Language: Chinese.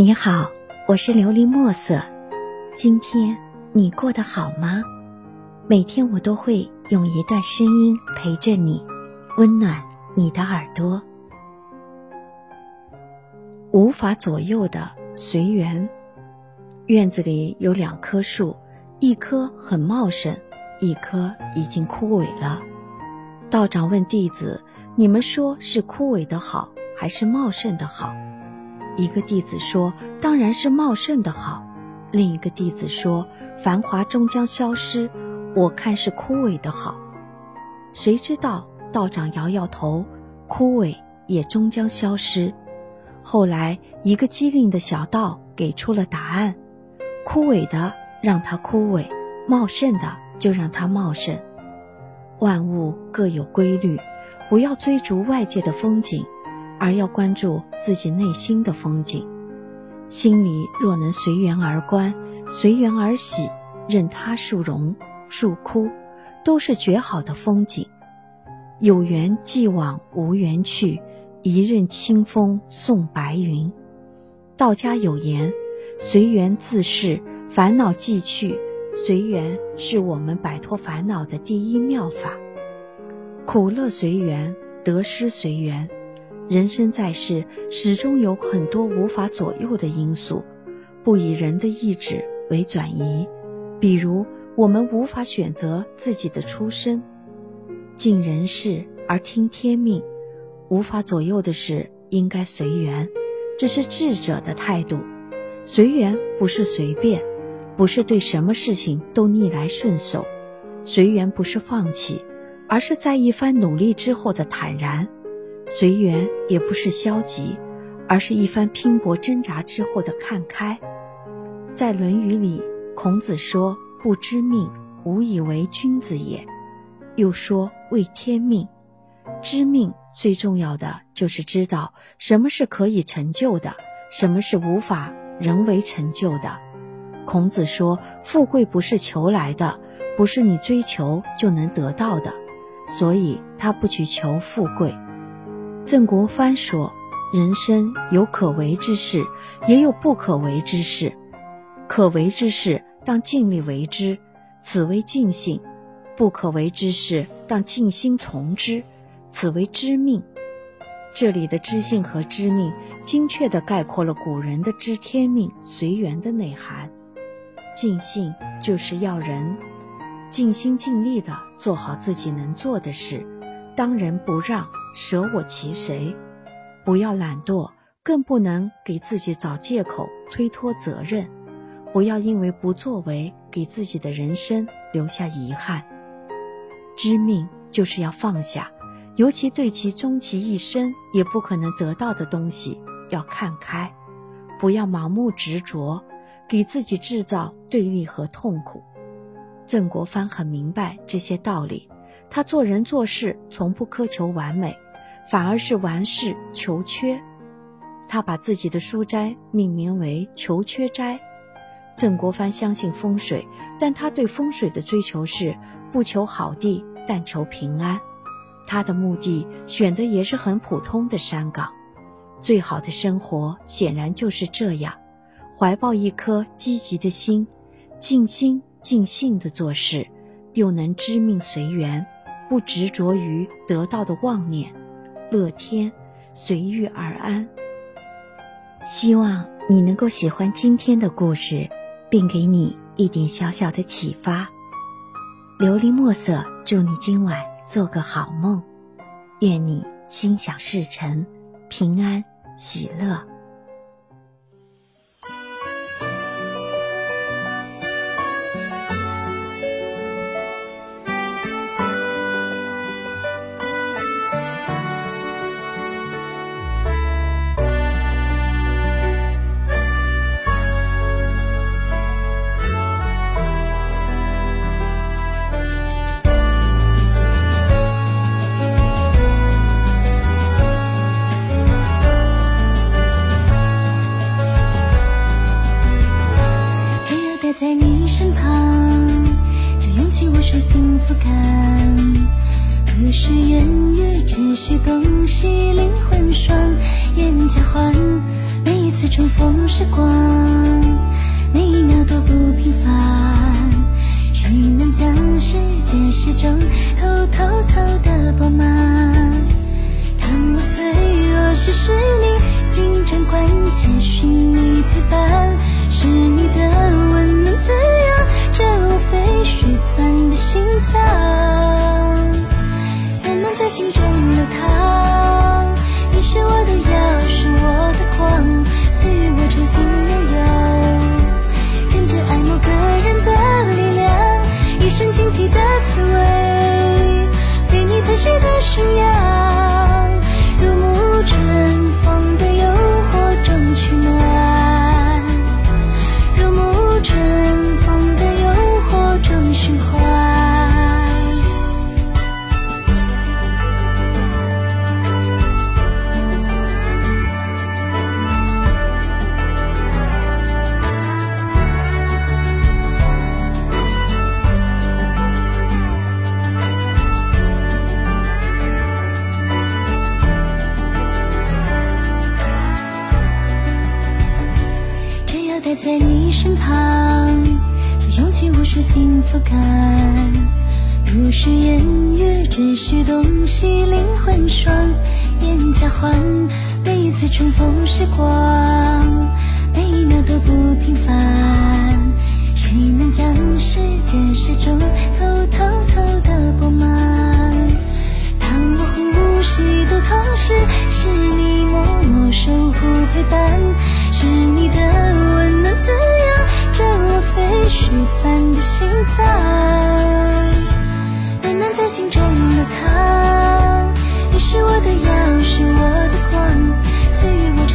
你好，我是琉璃墨色。今天你过得好吗？每天我都会用一段声音陪着你，温暖你的耳朵。无法左右的随缘。院子里有两棵树，一棵很茂盛，一棵已经枯萎了。道长问弟子：“你们说是枯萎的好，还是茂盛的好？”一个弟子说：“当然是茂盛的好。”另一个弟子说：“繁华终将消失，我看是枯萎的好。”谁知道道长摇摇头：“枯萎也终将消失。”后来一个机灵的小道给出了答案：“枯萎的让它枯萎，茂盛的就让它茂盛。万物各有规律，不要追逐外界的风景。”而要关注自己内心的风景，心里若能随缘而观，随缘而喜，任它树荣树枯，都是绝好的风景。有缘既往，无缘去，一任清风送白云。道家有言：随缘自是，烦恼即去。随缘是我们摆脱烦恼的第一妙法。苦乐随缘，得失随缘。人生在世，始终有很多无法左右的因素，不以人的意志为转移。比如，我们无法选择自己的出身，尽人事而听天命。无法左右的事，应该随缘，这是智者的态度。随缘不是随便，不是对什么事情都逆来顺受。随缘不是放弃，而是在一番努力之后的坦然。随缘也不是消极，而是一番拼搏挣扎之后的看开。在《论语》里，孔子说：“不知命，无以为君子也。”又说：“为天命。”知命最重要的就是知道什么是可以成就的，什么是无法人为成就的。孔子说：“富贵不是求来的，不是你追求就能得到的，所以他不去求富贵。”曾国藩说：“人生有可为之事，也有不可为之事。可为之事，当尽力为之，此为尽性；不可为之事，当尽心从之，此为知命。”这里的知性和知命，精确地概括了古人的知天命、随缘的内涵。尽兴就是要人尽心尽力地做好自己能做的事，当仁不让。舍我其谁？不要懒惰，更不能给自己找借口推脱责任。不要因为不作为，给自己的人生留下遗憾。知命就是要放下，尤其对其终其一生也不可能得到的东西，要看开。不要盲目执着，给自己制造对立和痛苦。曾国藩很明白这些道理。他做人做事从不苛求完美，反而是完事求缺。他把自己的书斋命名为“求缺斋”。曾国藩相信风水，但他对风水的追求是不求好地，但求平安。他的目的选的也是很普通的山岗。最好的生活显然就是这样：怀抱一颗积极的心，尽心尽性的做事，又能知命随缘。不执着于得到的妄念，乐天，随遇而安。希望你能够喜欢今天的故事，并给你一点小小的启发。琉璃墨色，祝你今晚做个好梦，愿你心想事成，平安喜乐。是幸福感。不是言语，只是东西灵魂双眼交换。每一次重逢时光，每一秒都不平凡。谁能将世界始终偷偷偷的饱满？当我脆弱时，是你紧张关切，寻你陪伴，是你的温暖滋养着我飞絮心脏，暖暖在心中流淌。你是我的在你身旁，就涌起无数幸福感。不需言语，只需洞悉灵魂双眼交换。每一次重逢时光，每一秒都不平凡。谁能将世界始终偷偷偷的饱满？当我呼吸的同时，是你默默守护陪伴，是你的滋养着我飞雪般的心脏，暖暖在心中的他，你是我的药，是我的光，赐予我。